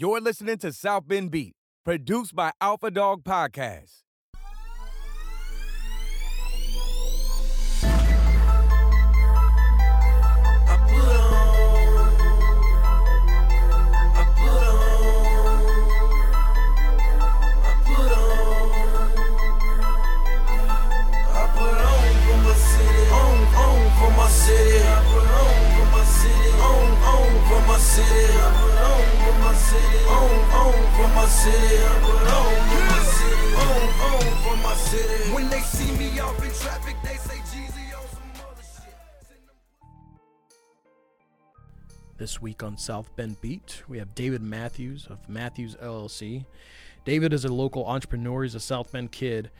You're listening to South Bend Beat, produced by Alpha Dog Podcast. When they see me off in traffic, they say Jeezy on some other shit. This week on South Bend Beat, we have David Matthews of Matthews LLC. David is a local entrepreneur. He's a South Bend kid,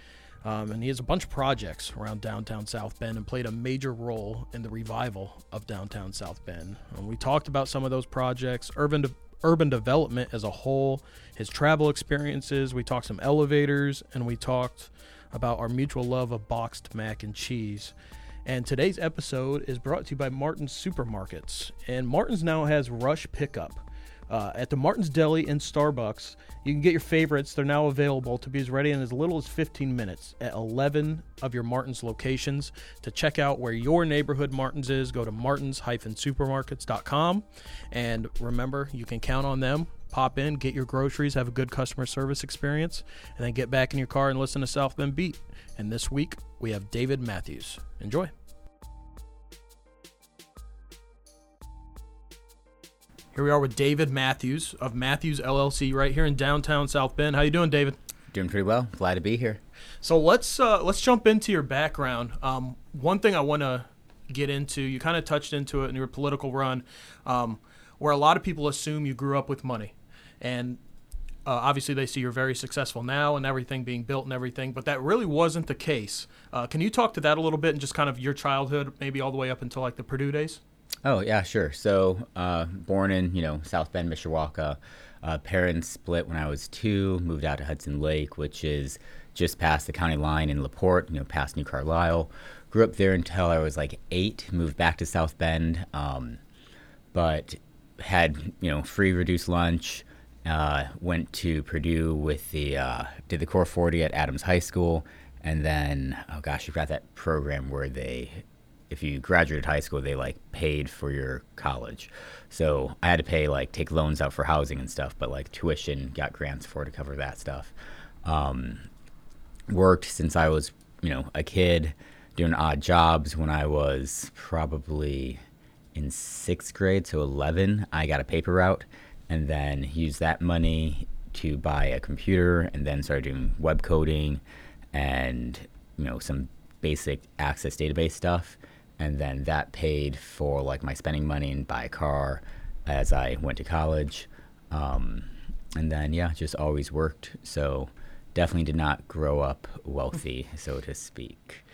um, and he has a bunch of projects around downtown South Bend and played a major role in the revival of downtown South Bend. And we talked about some of those projects, urban de- urban development as a whole, his travel experiences. We talked some elevators, and we talked about our mutual love of boxed mac and cheese. And today's episode is brought to you by Martin's Supermarkets. And Martin's now has Rush Pickup. Uh, at the Martin's Deli and Starbucks, you can get your favorites. They're now available to be as ready in as little as 15 minutes at 11 of your Martin's locations. To check out where your neighborhood Martin's is, go to martins-supermarkets.com. And remember, you can count on them. Pop in, get your groceries, have a good customer service experience, and then get back in your car and listen to South Bend Beat. And this week, we have David Matthews. Enjoy. Here we are with David Matthews of Matthews LLC right here in downtown South Bend. How you doing, David? Doing pretty well. Glad to be here. So let's uh, let's jump into your background. Um, one thing I want to get into, you kind of touched into it in your political run, um, where a lot of people assume you grew up with money, and uh, obviously they see you're very successful now and everything being built and everything, but that really wasn't the case. Uh, can you talk to that a little bit and just kind of your childhood, maybe all the way up until like the Purdue days? Oh yeah, sure. So uh, born in you know South Bend, Mishawaka. Uh, parents split when I was two. Moved out to Hudson Lake, which is just past the county line in Laporte. You know, past New Carlisle. Grew up there until I was like eight. Moved back to South Bend, um, but had you know free reduced lunch. Uh, went to Purdue with the uh, did the core 40 at Adams High School, and then oh gosh, you've got that program where they if you graduated high school, they like paid for your college. So I had to pay like take loans out for housing and stuff, but like tuition got grants for to cover that stuff. Um, worked since I was you know a kid, doing odd jobs. When I was probably in sixth grade, so eleven, I got a paper route, and then used that money to buy a computer, and then started doing web coding, and you know some basic access database stuff and then that paid for like my spending money and buy a car as I went to college. Um, and then yeah, just always worked. So definitely did not grow up wealthy, so to speak.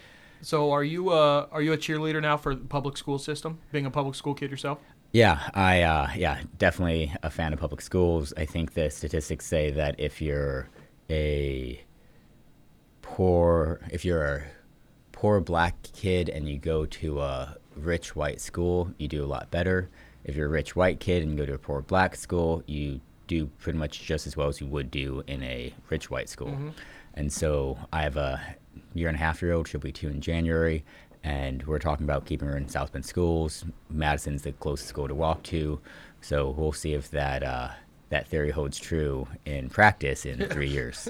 So are you uh, are you a cheerleader now for the public school system? Being a public school kid yourself? Yeah, I uh, yeah definitely a fan of public schools. I think the statistics say that if you're a poor, if you're a poor black kid and you go to a rich white school, you do a lot better. If you're a rich white kid and you go to a poor black school, you do pretty much just as well as you would do in a rich white school. Mm-hmm. And so I have a year and a half year old, she'll be two in January, and we're talking about keeping her in South Bend schools. Madison's the closest school to walk to, so we'll see if that uh, that theory holds true in practice in three years.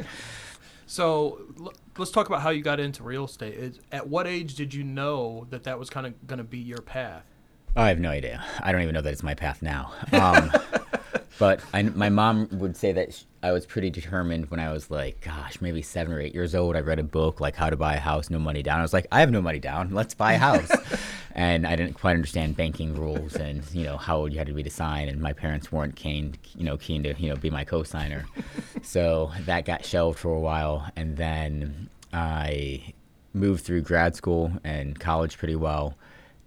So l- let's talk about how you got into real estate. At what age did you know that that was kind of going to be your path? I have no idea. I don't even know that it's my path now. Um, but I, my mom would say that sh- I was pretty determined when I was like, gosh, maybe seven or eight years old. I read a book like How to Buy a House, No Money Down. I was like, I have no money down. Let's buy a house. and I didn't quite understand banking rules and you know how old you had to be to sign. And my parents weren't keen, you know, keen to you know be my co-signer. so that got shelved for a while, and then I moved through grad school and college pretty well.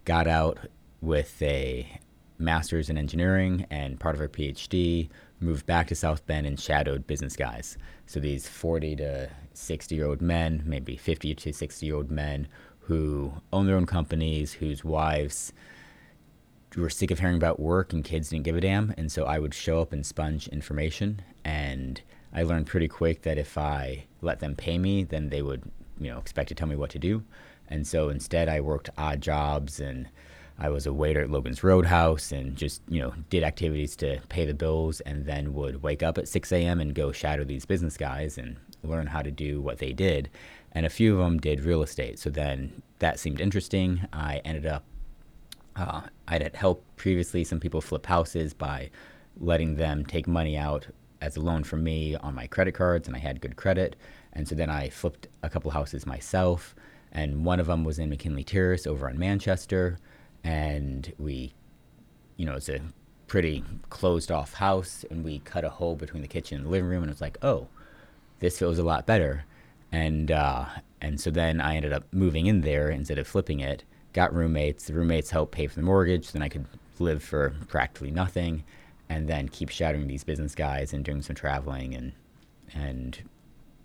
Got out with a master's in engineering and part of a PhD, moved back to South Bend and shadowed business guys. So these 40 to 60 year old men, maybe 50 to 60 year old men who own their own companies, whose wives were sick of hearing about work and kids didn't give a damn. And so I would show up and sponge information. And I learned pretty quick that if I let them pay me, then they would, you know, expect to tell me what to do. And so instead, I worked odd jobs and I was a waiter at Logan's Roadhouse and just, you know, did activities to pay the bills and then would wake up at 6 a.m. and go shadow these business guys and learn how to do what they did. And a few of them did real estate. So then that seemed interesting. I ended up, uh, I'd had helped previously some people flip houses by letting them take money out as a loan from me on my credit cards, and I had good credit. And so then I flipped a couple houses myself, and one of them was in McKinley Terrace over on Manchester, and we, you know, it's a pretty closed off house, and we cut a hole between the kitchen and the living room, and it was like, oh, this feels a lot better, and uh, and so then I ended up moving in there instead of flipping it. Got roommates. The roommates helped pay for the mortgage. Then I could live for practically nothing and then keep shadowing these business guys and doing some traveling and and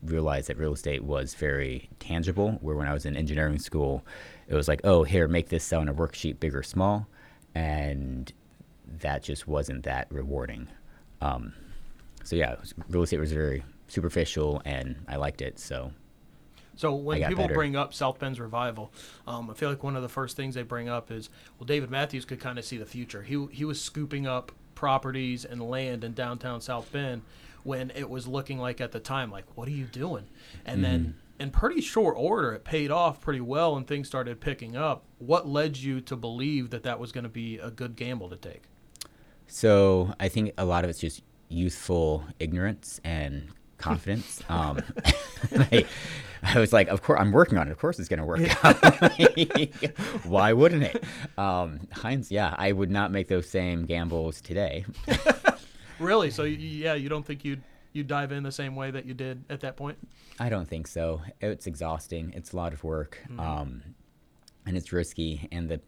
realized that real estate was very tangible where when i was in engineering school it was like oh here make this cell on a worksheet big or small and that just wasn't that rewarding um, so yeah real estate was very superficial and i liked it so So when people better. bring up South Bend's revival, um, I feel like one of the first things they bring up is, well, David Matthews could kind of see the future. He he was scooping up properties and land in downtown South Bend when it was looking like at the time, like, what are you doing? And then Mm-hmm. In pretty short order, it paid off pretty well, and things started picking up. What led you to believe that that was going to be a good gamble to take? So I think a lot of it's just youthful ignorance and confidence. um, I, I was like, of course, I'm working on it. Of course, it's going to work out. Why wouldn't it? Um, Heinz, yeah, I would not make those same gambles today. Really? So yeah, you don't think you'd you dive in the same way that you did at that point? I don't think so. It's exhausting. It's a lot of work, um, and it's risky. And the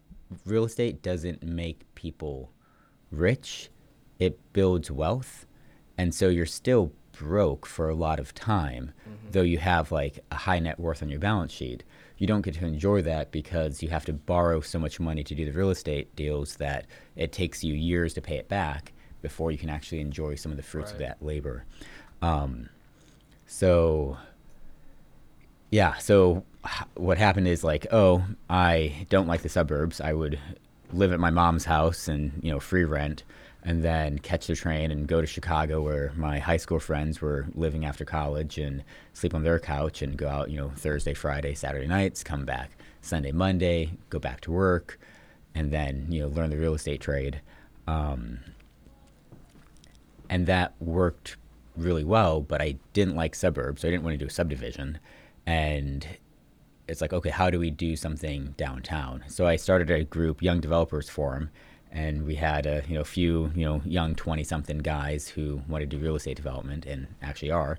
real estate doesn't make people rich; it builds wealth, and so you're still broke for a lot of time, though you have like a high net worth on your balance sheet. You don't get to enjoy that because you have to borrow so much money to do the real estate deals that it takes you years to pay it back before you can actually enjoy some of the fruits of that labor. Um, so yeah so what happened is like oh i don't like the suburbs. I would live at my mom's house and you know free rent and then catch the train and go to chicago where my high school friends were living after college and sleep on their couch and go out you know thursday friday saturday nights come back sunday monday go back to work and then you know learn the real estate trade. Um, and that worked really well but i didn't like suburbs so i didn't want to do a subdivision. And it's like okay how do we do something downtown? So i started a group young developers forum and we had a you know few you know young 20 something guys who wanted to do real estate development and actually are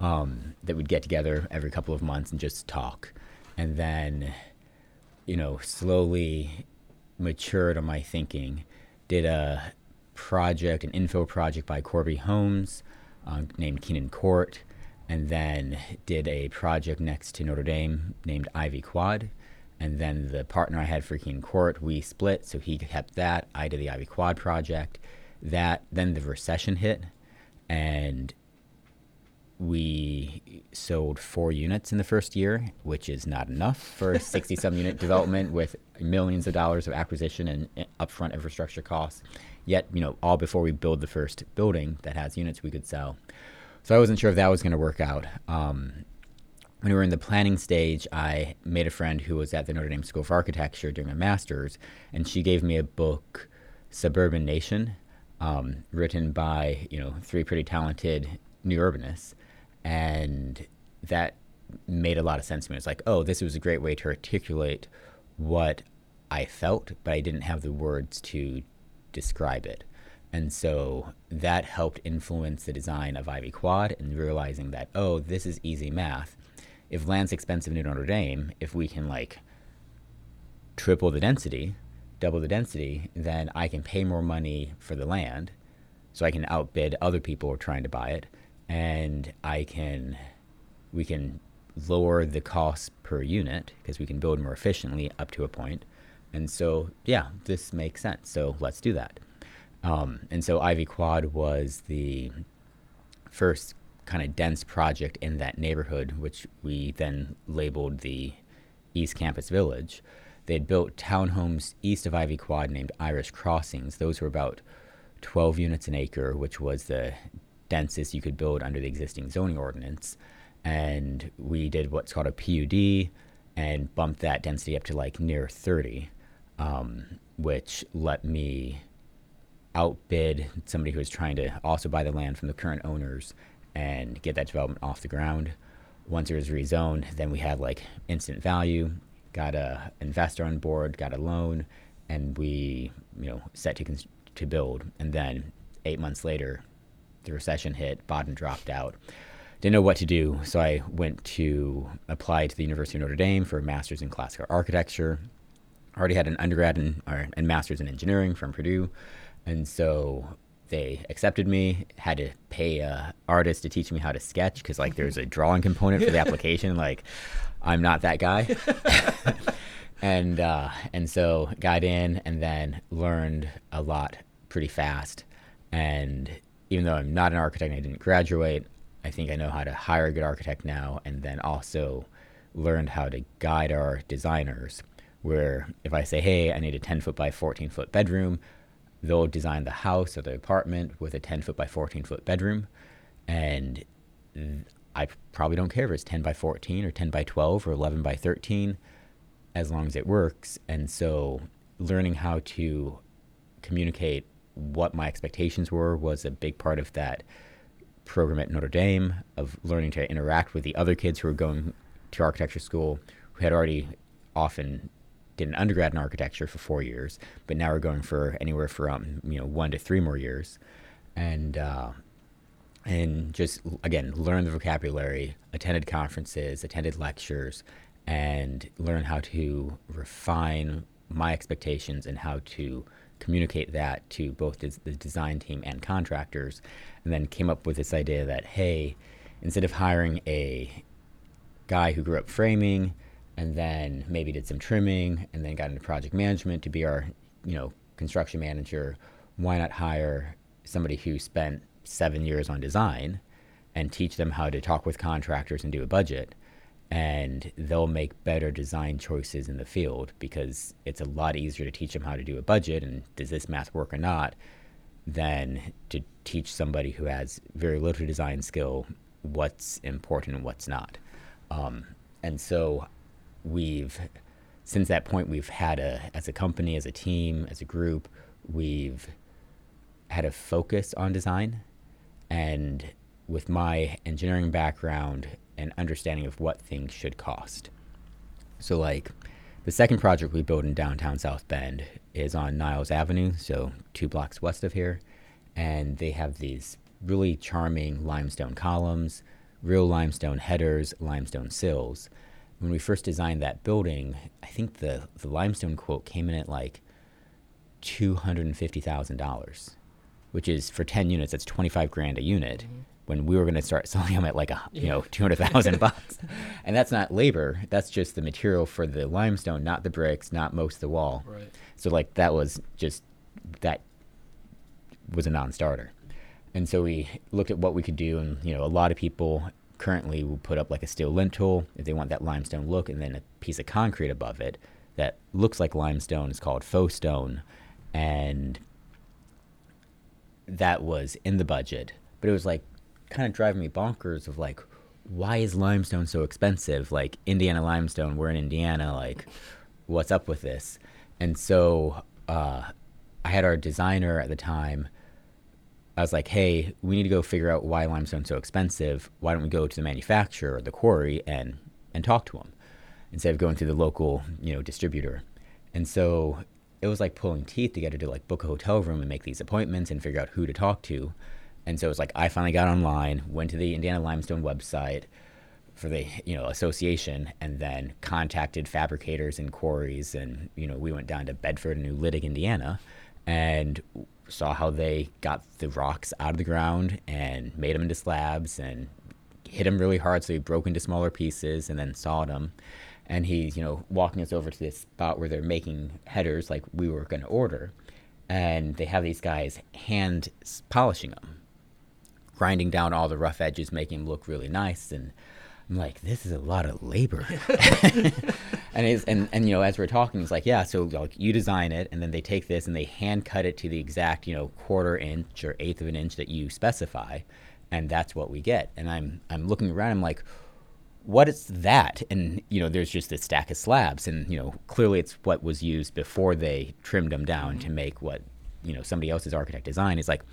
um, that would get together every couple of months and just talk. And then you know slowly matured on my thinking did a project an infill project by corby holmes uh, named keenan court and then did a project next to Notre Dame named Ivy Quad. And then the partner I had for Keenan Court, we split, so he kept that. I did the Ivy Quad project. That then the recession hit, and we sold four units in the first year, which is not enough for a 60 some unit development with millions of dollars of acquisition and uh, upfront infrastructure costs. Yet, you know, all before we build the first building that has units we could sell. So I wasn't sure if that was going to work out. Um, when we were in the planning stage, I made a friend who was at the Notre Dame School of Architecture doing a master's, and she gave me a book, Suburban Nation, um, written by you know three pretty talented new urbanists, and that made a lot of sense to me. It's like, oh, this was a great way to articulate what I felt, but I didn't have the words to describe it. And so that helped influence the design of Ivy Quad and realizing that, oh, this is easy math. If land's expensive in Notre Dame, if we can like triple the density, double the density, then I can pay more money for the land. So I can outbid other people who are trying to buy it. And I can, we can lower the cost per unit because we can build more efficiently up to a point And so, yeah, this makes sense. So let's do that. Um, and so Ivy Quad was the first kind of dense project in that neighborhood, which we then labeled the East Campus Village. They had built townhomes east of Ivy Quad named Irish Crossings. Those were about 12 units an acre, which was the densest you could build under the existing zoning ordinance. And we did what's called a PUD and bumped that density up to like near 30, um, which let me outbid somebody who was trying to also buy the land from the current owners and get that development off the ground. Once it was rezoned, then we had like instant value, got a investor on board, got a loan, and we you know set to to build. And then eight months later, the recession hit, bottom dropped out. Didn't know what to do, so I went to apply to the University of Notre Dame for a master's in classical architecture. I already had an undergrad and, or, and master's in engineering from Purdue, and so they accepted me. Had to pay a artist to teach me how to sketch because like there's a drawing component for the application. Like I'm not that guy. and uh, and so got in and then learned a lot pretty fast. And even though I'm not an architect and I didn't graduate, I think I know how to hire a good architect now. And then also learned how to guide our designers. Where if I say, hey, I need a 10 foot by 14 foot bedroom, they'll design the house or the apartment with a 10 foot by 14 foot bedroom. And I probably don't care if it's 10 by 14 or 10 by 12 or 11 by 13 as long as it works. And so learning how to communicate what my expectations were was a big part of that program at Notre Dame of learning to interact with the other kids who were going to architecture school who had already often did an undergrad in architecture for four years, but now we're going for anywhere from you know one to three more years, and uh, and just again learn the vocabulary, attended conferences, attended lectures, and learn how to refine my expectations and how to communicate that to both the design team and contractors, and then came up with this idea that hey, instead of hiring a guy who grew up framing and then maybe did some trimming and then got into project management to be our you know construction manager. Why not hire somebody who spent seven years on design and teach them how to talk with contractors and do a budget? And they'll make better design choices in the field because it's a lot easier to teach them how to do a budget and does this math work or not than to teach somebody who has very little design skill what's important and what's not. Um, and so we've since that point we've had a as a company as a team as a group we've had a focus on design. And with my engineering background and understanding of what things should cost. So like the second project we built in downtown south bend is on niles avenue so two blocks west of here. And they have these really charming limestone columns real limestone headers limestone sills when we first designed that building, I think the, the limestone quote came in at like $250,000, which is for 10 units, that's 25 grand a unit. Mm-hmm. When we were going to start selling them at like a, you know, 200,000 bucks. And that's not labor. That's just the material for the limestone, not the bricks, not most of the wall. Right. So like that was just, that was a non-starter. And so we looked at what we could do, and you know, a lot of people currently will put up like a steel lintel if they want that limestone look, and then a piece of concrete above it that looks like limestone is called faux stone, and that was in the budget. But it was like kind of driving me bonkers of like, why is limestone so expensive? Like Indiana limestone, we're in Indiana, like what's up with this? And so uh, I had our designer at the time I was like, hey, we need to go figure out why limestone's so expensive. Why don't we go to the manufacturer or the quarry and and talk to them instead of going through the local, you know, distributor. And so it was like pulling teeth to get her to like book a hotel room and make these appointments and figure out who to talk to. And so it was like I finally got online, went to the Indiana Limestone website for the you know association, and then contacted fabricators and quarries, and you know we went down to Bedford and Oolitic, Indiana, and saw how they got the rocks out of the ground and made them into slabs and hit them really hard so they broke into smaller pieces and then sawed them and he's you know walking us over to this spot where they're making headers like we were going to order, and they have these guys hand polishing them, grinding down all the rough edges, making them look really nice, and I'm like, this is a lot of labor. and it's and, and you know, as we're talking, it's like, yeah, so like you design it and then they take this and they hand cut it to the exact, you know, quarter inch or eighth of an inch that you specify, and that's what we get. And I'm I'm looking around, I'm like, what is that? And you know, there's just this stack of slabs, and you know, clearly it's what was used before they trimmed them down mm-hmm. to make what you know somebody else's architect design. Is like,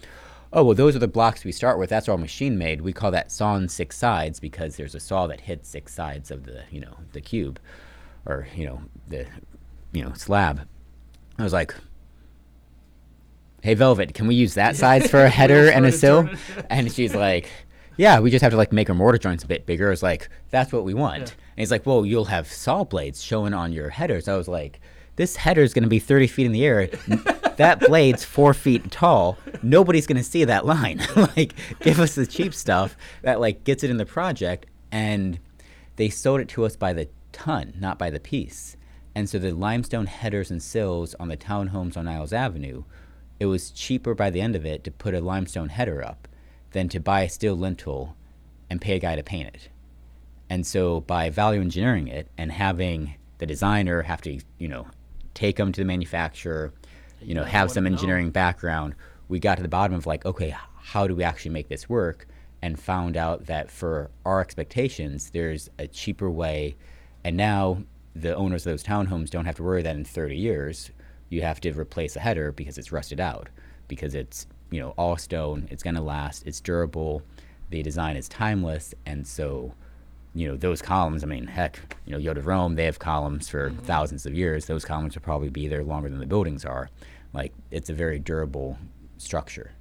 oh well, those are the blocks we start with. That's all machine made. We call that sawn six sides because there's a saw that hits six sides of the you know the cube, or you know the you know slab. I was like. Hey Velvet, can we use that size for a header and a sill? And she's like, yeah, we just have to like make our mortar joints a bit bigger. It's like that's what we want. Yeah. And he's like, well, you'll have saw blades showing on your headers. I was like, this header is going to be 30 feet in the air. That blade's four feet tall. Nobody's to see that line. like, give us the cheap stuff that like gets it in the project. And they sold it to us by the ton, not by the piece. And so the limestone headers and sills on the townhomes on Niles Avenue, it was cheaper by the end of it to put a limestone header up than to buy a steel lintel and pay a guy to paint it. And so by value engineering it and having the designer have to, you know, take them to the manufacturer, you know, have some 'em know. engineering background, we got to the bottom of like, okay, how do we actually make this work? And found out that for our expectations, there's a cheaper way. And now the owners of those townhomes don't have to worry that in 30 years you have to replace a header because it's rusted out, because it's you know all stone, it's gonna last, it's durable, the design is timeless, and so you know those columns. I mean, heck, you know Yoda Rome, they have columns for Mm-hmm. thousands of years. Those columns will probably be there longer than the buildings are. Like it's a very durable structure.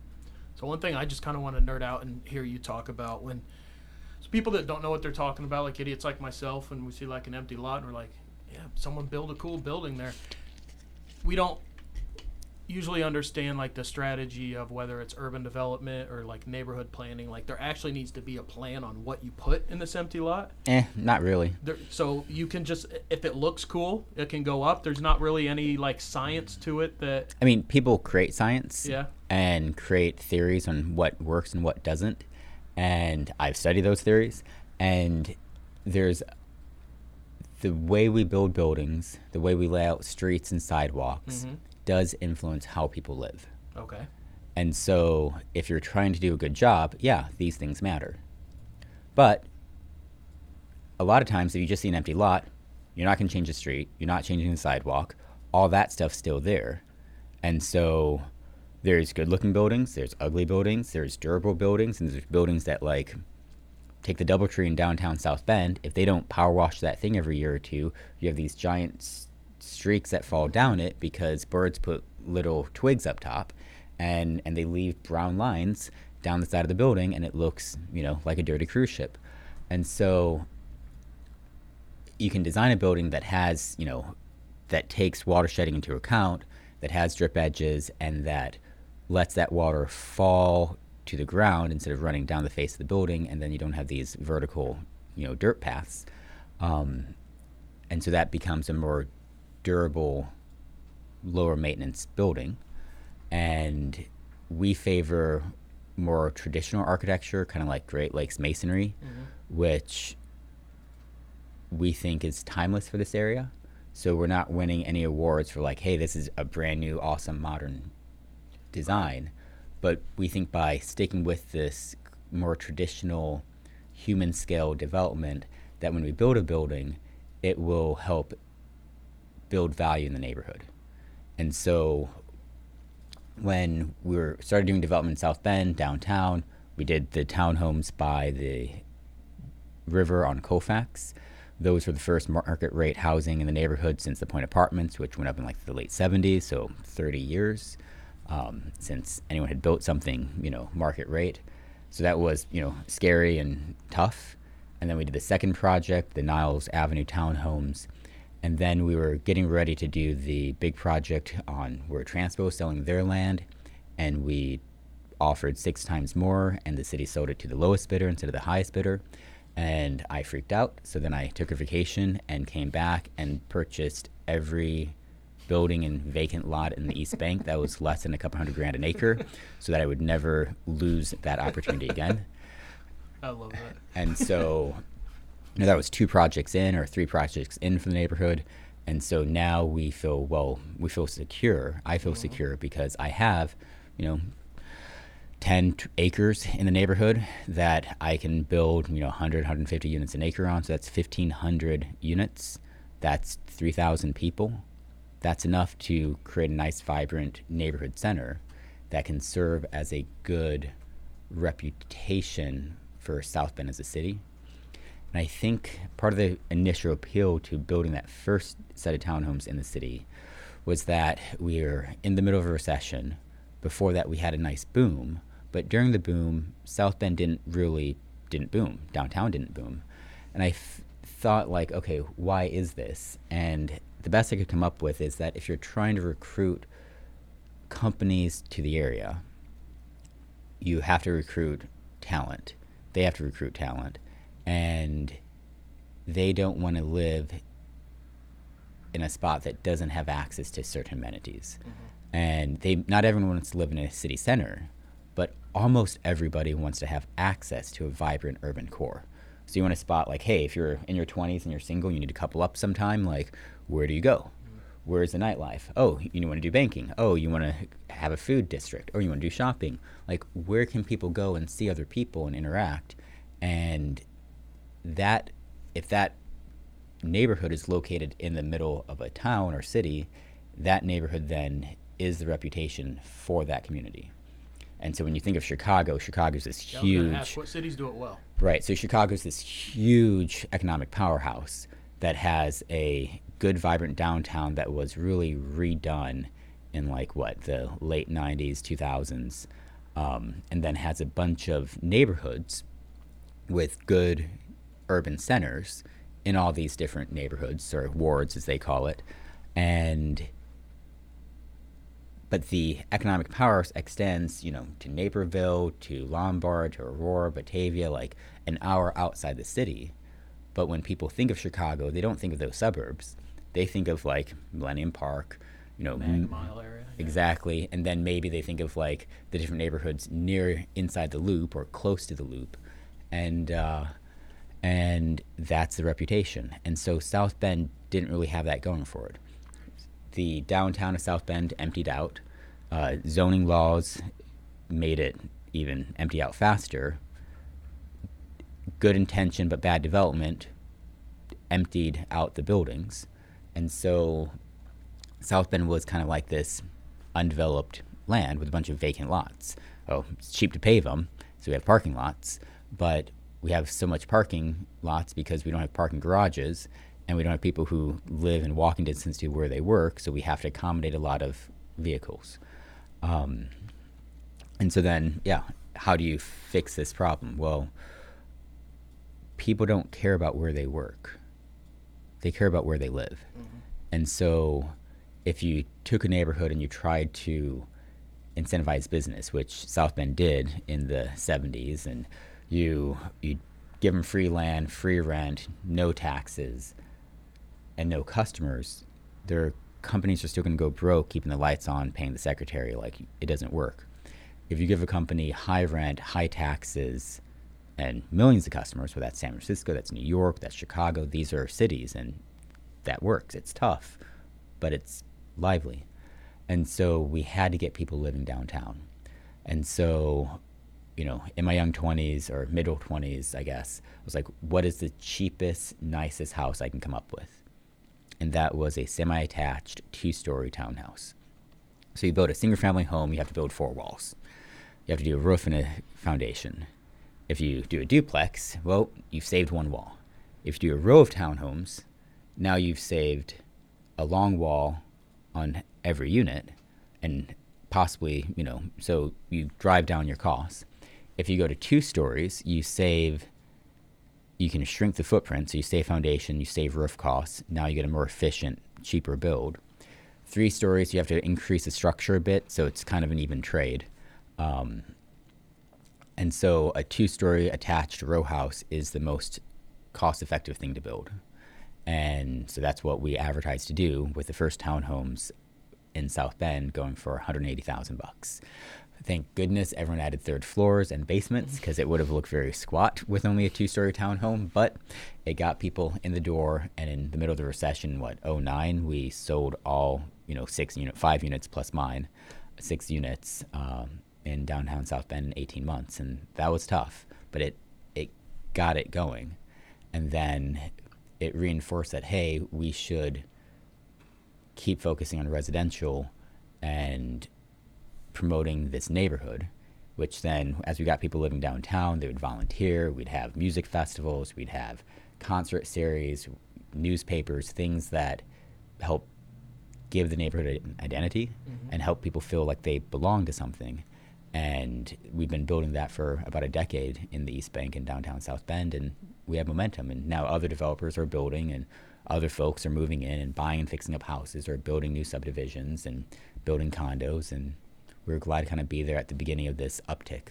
So one thing I just kind of want to nerd out and hear you talk about when so people that don't know what they're talking about, like idiots like myself, and we see like an empty lot, and we're like, yeah, someone build a cool building there. We don't usually understand like the strategy of whether it's urban development or like neighborhood planning. Like there actually needs to be a plan on what you put in this empty lot. Eh, not really. There, so you can just if it looks cool, it can go up. There's not really any like science to it that I mean, people create science. yeah. and create theories on what works and what doesn't. And I've studied those theories. And there's the way we build buildings, the way we lay out streets and sidewalks, Mhm. Does influence how people live. Okay. And so, if you're trying to do a good job, yeah, these things matter. But a lot of times, if you just see an empty lot, you're not going to change the street, you're not changing the sidewalk, all that stuff's still there. And so, there's good looking buildings, there's ugly buildings, there's durable buildings, and there's buildings that, like, take the Doubletree in downtown South Bend. If they don't power wash that thing every year or two, you have these giant streaks that fall down it because birds put little twigs up top and and they leave brown lines down the side of the building and it looks you know like a dirty cruise ship. And so you can design a building that has you know that takes water shedding into account that has drip edges and that lets that water fall to the ground instead of running down the face of the building and then you don't have these vertical you know dirt paths. Um, and so that becomes a more durable lower maintenance building and we favor more traditional architecture kind of like great lakes masonry mm-hmm. which we think is timeless for this area. So we're not winning any awards for like hey this is a brand new awesome modern design. But we think by sticking with this more traditional human scale development that when we build a building it will help build value in the neighborhood and so when we were started doing development in South Bend downtown, we did the townhomes by the river on Colfax. Those were the first market rate housing in the neighborhood since the Point Apartments, which went up in like the late 70s, so 30 years um, since anyone had built something, you know, market rate. So that was, you know, scary and tough. And then we did the second project, the Niles Avenue townhomes. And then we were getting ready to do the big project on where Transpo selling their land. And we offered six times more, and the city sold it to the lowest bidder instead of the highest bidder. And I freaked out. So then I took a vacation and came back and purchased every building and vacant lot in the East Bank that was less than a couple hundred grand an acre so that I would never lose that opportunity again. I love that. And so, you know, that was two projects in or three projects in for the neighborhood. And so now we feel, well, we feel secure. I feel mm-hmm. secure because I have, you know, 10 t- acres in the neighborhood that I can build, you know, 100, 150 units an acre on. So that's 1,500 units. That's 3,000 people. That's enough to create a nice, vibrant neighborhood center that can serve as a good reputation for South Bend as a city. And I think part of the initial appeal to building that first set of townhomes in the city was that we were in the middle of a recession. Before that, we had a nice boom, but during the boom, South Bend didn't really didn't boom. Downtown didn't boom, and I f- thought like, okay, why is this? And the best I could come up with is that if you're trying to recruit companies to the area, you have to recruit talent. They have to recruit talent. And they don't want to live in a spot that doesn't have access to certain amenities. Mm-hmm. And they not everyone wants to live in a city center, but almost everybody wants to have access to a vibrant urban core. So you want a spot like, hey, if you're in your 20s and you're single, you need to couple up sometime. Like, where do you go? Mm-hmm. Where's the nightlife? Oh, you want to do banking. Oh, you want to have a food district, or you want to do shopping. Like, where can people go and see other people and interact? And that, if that neighborhood is located in the middle of a town or city, that neighborhood then is the reputation for that community. And so when you think of Chicago, Chicago's this Yeah, I was gonna huge ask, what cities do it well? Right. So Chicago's this huge economic powerhouse that has a good, vibrant downtown that was really redone in like what the late '90s, 2000s, um, and then has a bunch of neighborhoods with good urban centers in all these different neighborhoods or wards, as they call it, and but the economic power extends, you know, to Naperville, to Lombard, to Aurora, Batavia, like an hour outside the city. But when people think of Chicago, they don't think of those suburbs. They think of like Millennium Park, you know, Mag Mile area. yeah. exactly, and then maybe they think of like the different neighborhoods near inside the loop or close to the loop, and uh, and that's the reputation. And so South Bend didn't really have that going for it the downtown of South Bend emptied out. Uh, zoning laws made it even empty out faster. Good intention but bad development emptied out the buildings. And so South Bend was kind of like this undeveloped land with a bunch of vacant lots. Oh, it's cheap to pave them, so we have parking lots, but we have so much parking lots because we don't have parking garages and we don't have people who live in walking distance to where they work, so we have to accommodate a lot of vehicles. Um, and so then, yeah, how do you fix this problem? Well, people don't care about where they work, they care about where they live. And so, if you took a neighborhood and you tried to incentivize business, which South Bend did in the 70s, and you you give them free land, free rent, no taxes, and no customers, their companies are still going to go broke keeping the lights on, paying the secretary. Like it doesn't work. If you give a company high rent, high taxes, and millions of customers, well, that's San Francisco, that's New York, that's Chicago. These are cities, and that works. It's tough, but it's lively. And so we had to get people living downtown. And so, you know, in my young 20s or middle 20s, I guess, I was like, what is the cheapest, nicest house I can come up with? And that was a semi attached two story townhouse. So you build a single family home, you have to build four walls. You have to do a roof and a foundation. If you do a duplex, well, you've saved one wall. If you do a row of townhomes, now you've saved a long wall on every unit and possibly, you know, so you drive down your costs. If you go to two stories, you save, you can shrink the footprint. So you save foundation, you save roof costs. Now you get a more efficient, cheaper build. Three stories, you have to increase the structure a bit. So it's kind of an even trade. Um, And so a two story attached row house is the most cost effective thing to build. And so that's what we advertised to do with the first townhomes in South Bend going for 180,000 bucks. Thank goodness everyone added third floors and basements because it would have looked very squat with only a two-story townhome. But it got people in the door, and in the middle of the recession, what 09, we sold all you know six unit, five units plus mine, six units um, in downtown South Bend in 18 months, and that was tough. But it it got it going, and then it reinforced that hey, we should keep focusing on residential and promoting this neighborhood, which then, as we got people living downtown, they would volunteer. We'd have music festivals, we'd have concert series, newspapers, things that help give the neighborhood an identity mm-hmm. and help people feel like they belong to something. And we've been building that for about a decade in the East Bank and downtown South Bend, and we have momentum. And now other developers are building, and other folks are moving in and buying and fixing up houses, or building new subdivisions and building condos. And we're glad to kind of be there at the beginning of this uptick.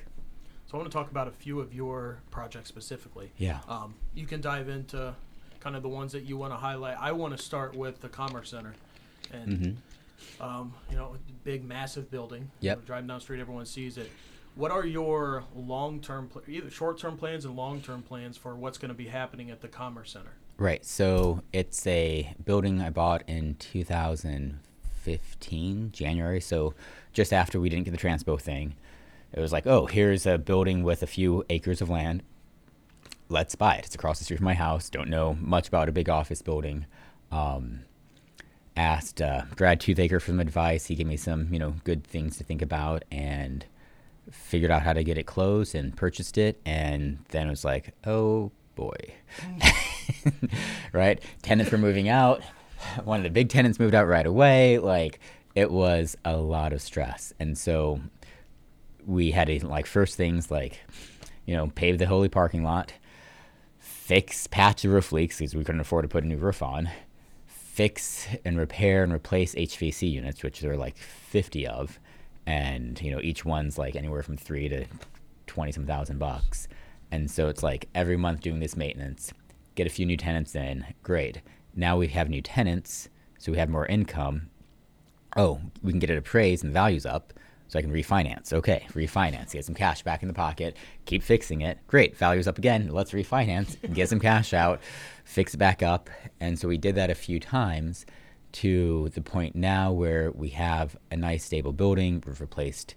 So I want to talk about a few of your projects specifically. Yeah. Um, you can dive into kind of the ones that you want to highlight. I want to start with the Commerce Center, and um, you know, big, massive building. You Yep. know, driving down the street, everyone sees it. What are your long-term, pl- either short-term plans and long-term plans for what's going to be happening at the Commerce Center? Right. So it's a building I bought in 2015, January. So just after we didn't get the transpo thing, it was like, oh, here's a building with a few acres of land. Let's buy it. It's across the street from my house. Don't know much about a big office building. Um, asked uh, Brad Toothaker for some advice. He gave me some, you know, good things to think about, and figured out how to get it closed and purchased it. And then it was like, oh boy, right? Tenants were moving out. One of the big tenants moved out right away. Like it was a lot of stress, and so we had to like first things like, you know, pave the holy parking lot, fix patch the roof leaks because we couldn't afford to put a new roof on, fix and repair and replace HVAC units, which there are like 50 of, and you know each one's like anywhere from three to 20 some thousand bucks, and so it's like every month doing this maintenance, get a few new tenants in, great. Now we have new tenants, so we have more income. Oh, we can get it appraised and the value's up, so I can refinance. Okay, refinance, get some cash back in the pocket, keep fixing it. Great, value's up again. Let's refinance, get some cash out, fix it back up. And so we did that a few times to the point now where we have a nice stable building. We've replaced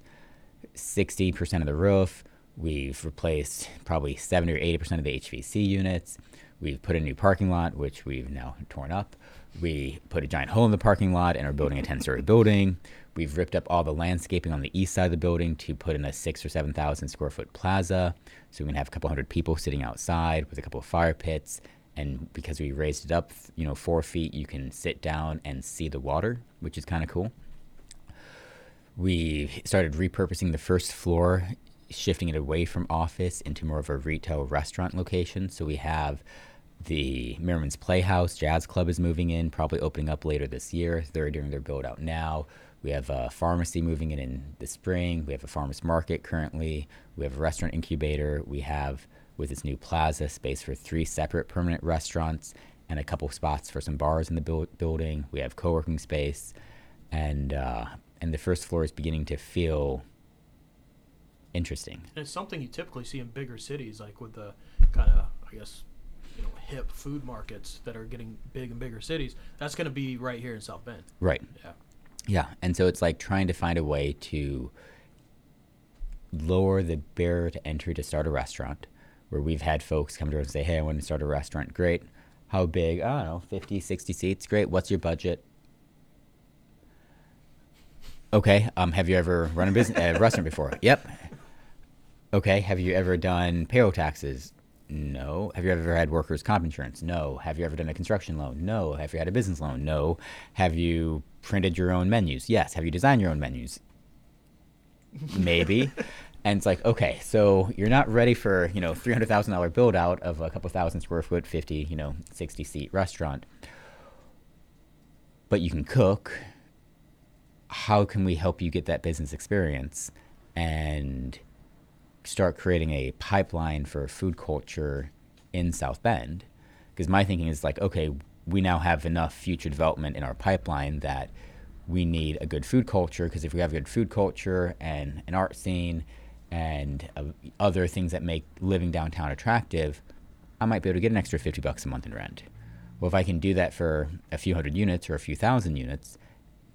60% of the roof. We've replaced probably 70 or 80% of the HVC units. We've put a new parking lot, which we've now torn up. We put a giant hole in the parking lot and are building a 10 story building. We've ripped up all the landscaping on the east side of the building to put in a six or 7,000 square foot plaza. So we can have a couple hundred people sitting outside with a couple of fire pits. And because we raised it up, you know, four feet, you can sit down and see the water, which is kind of cool we started repurposing the first floor, shifting it away from office into more of a retail restaurant location. So we have the Merriman's Playhouse Jazz Club is moving in, probably opening up later this year. They're doing their build out now. We have a pharmacy moving in in the spring. We have a farmers market currently. We have a restaurant incubator. We have with this new plaza space for three separate permanent restaurants and a couple spots for some bars in the buil- building. We have co-working space, and uh, and the first floor is beginning to feel interesting. And it's something you typically see in bigger cities, like with the kind of, I guess, you know, hip food markets that are getting big in bigger cities. That's going to be right here in South Bend. Right. Yeah. Yeah, and so it's like trying to find a way to lower the barrier to entry to start a restaurant. Where we've had folks come to us and say, "Hey, I want to start a restaurant." Great. How big? I don't know, 50, 60 seats. Great. What's your budget? Okay. Um, have you ever run a business a restaurant before? Yep. Okay. Have you ever done payroll taxes? No. Have you ever had workers' comp insurance? No. Have you ever done a construction loan? No. Have you had a business loan? No. Have you printed your own menus? Yes. Have you designed your own menus? Maybe. and it's like, okay, so you're not ready for, you know, $300,000 build out of a couple thousand square foot, 50, you know, 60 seat restaurant. But you can cook. How can we help you get that business experience? And start creating a pipeline for food culture in South Bend. Because my thinking is like, okay, we now have enough future development in our pipeline that we need a good food culture. Because if we have a good food culture and an art scene and uh, other things that make living downtown attractive, I might be able to get an extra 50 bucks a month in rent. Well, if I can do that for a few hundred units or a few thousand units,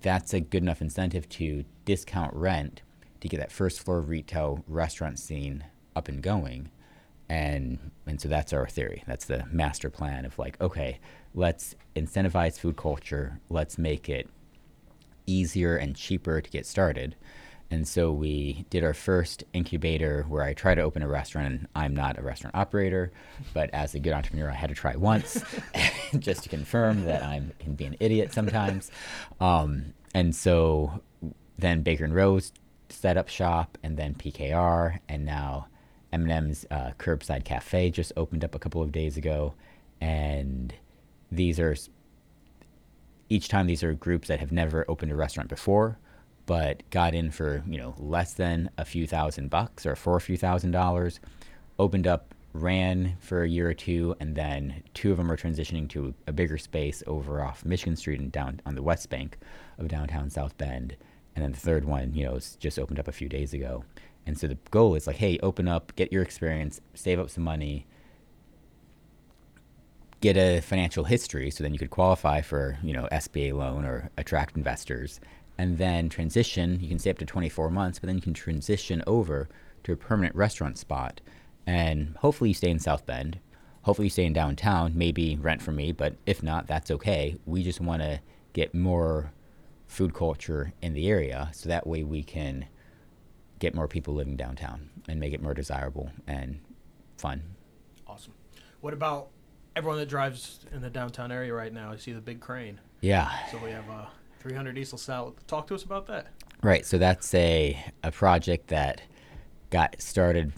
that's a good enough incentive to discount rent to get that first floor retail restaurant scene up and going. And and so that's our theory. That's the master plan of like, okay, let's incentivize food culture. Let's make it easier and cheaper to get started. And so we did our first incubator where I tried to open a restaurant. And I'm not a restaurant operator, but as a good entrepreneur, I had to try once just to confirm that I can be an idiot sometimes. Um, and so then Baker and Rose set up shop, and then PKR, and now M&M's uh, Curbside Cafe just opened up a couple of days ago. And these are each time these are groups that have never opened a restaurant before but got in for you know less than a few thousand bucks or for a few thousand dollars opened up ran for a year or two and then two of them are transitioning to a bigger space over off michigan street and down on the west bank of downtown south bend and then the third one you know just opened up a few days ago and so the goal is like hey open up get your experience save up some money get a financial history so then you could qualify for you know sba loan or attract investors and then transition. You can stay up to 24 months, but then you can transition over to a permanent restaurant spot. And hopefully you stay in South Bend. Hopefully you stay in downtown, maybe rent from me, but if not, that's okay. We just want to get more food culture in the area so that way we can get more people living downtown and make it more desirable and fun. Awesome. What about everyone that drives in the downtown area right now? I see the big crane. Yeah. So we have uh, 300 East LaSalle. Talk to us about that. Right. So that's a a project that got started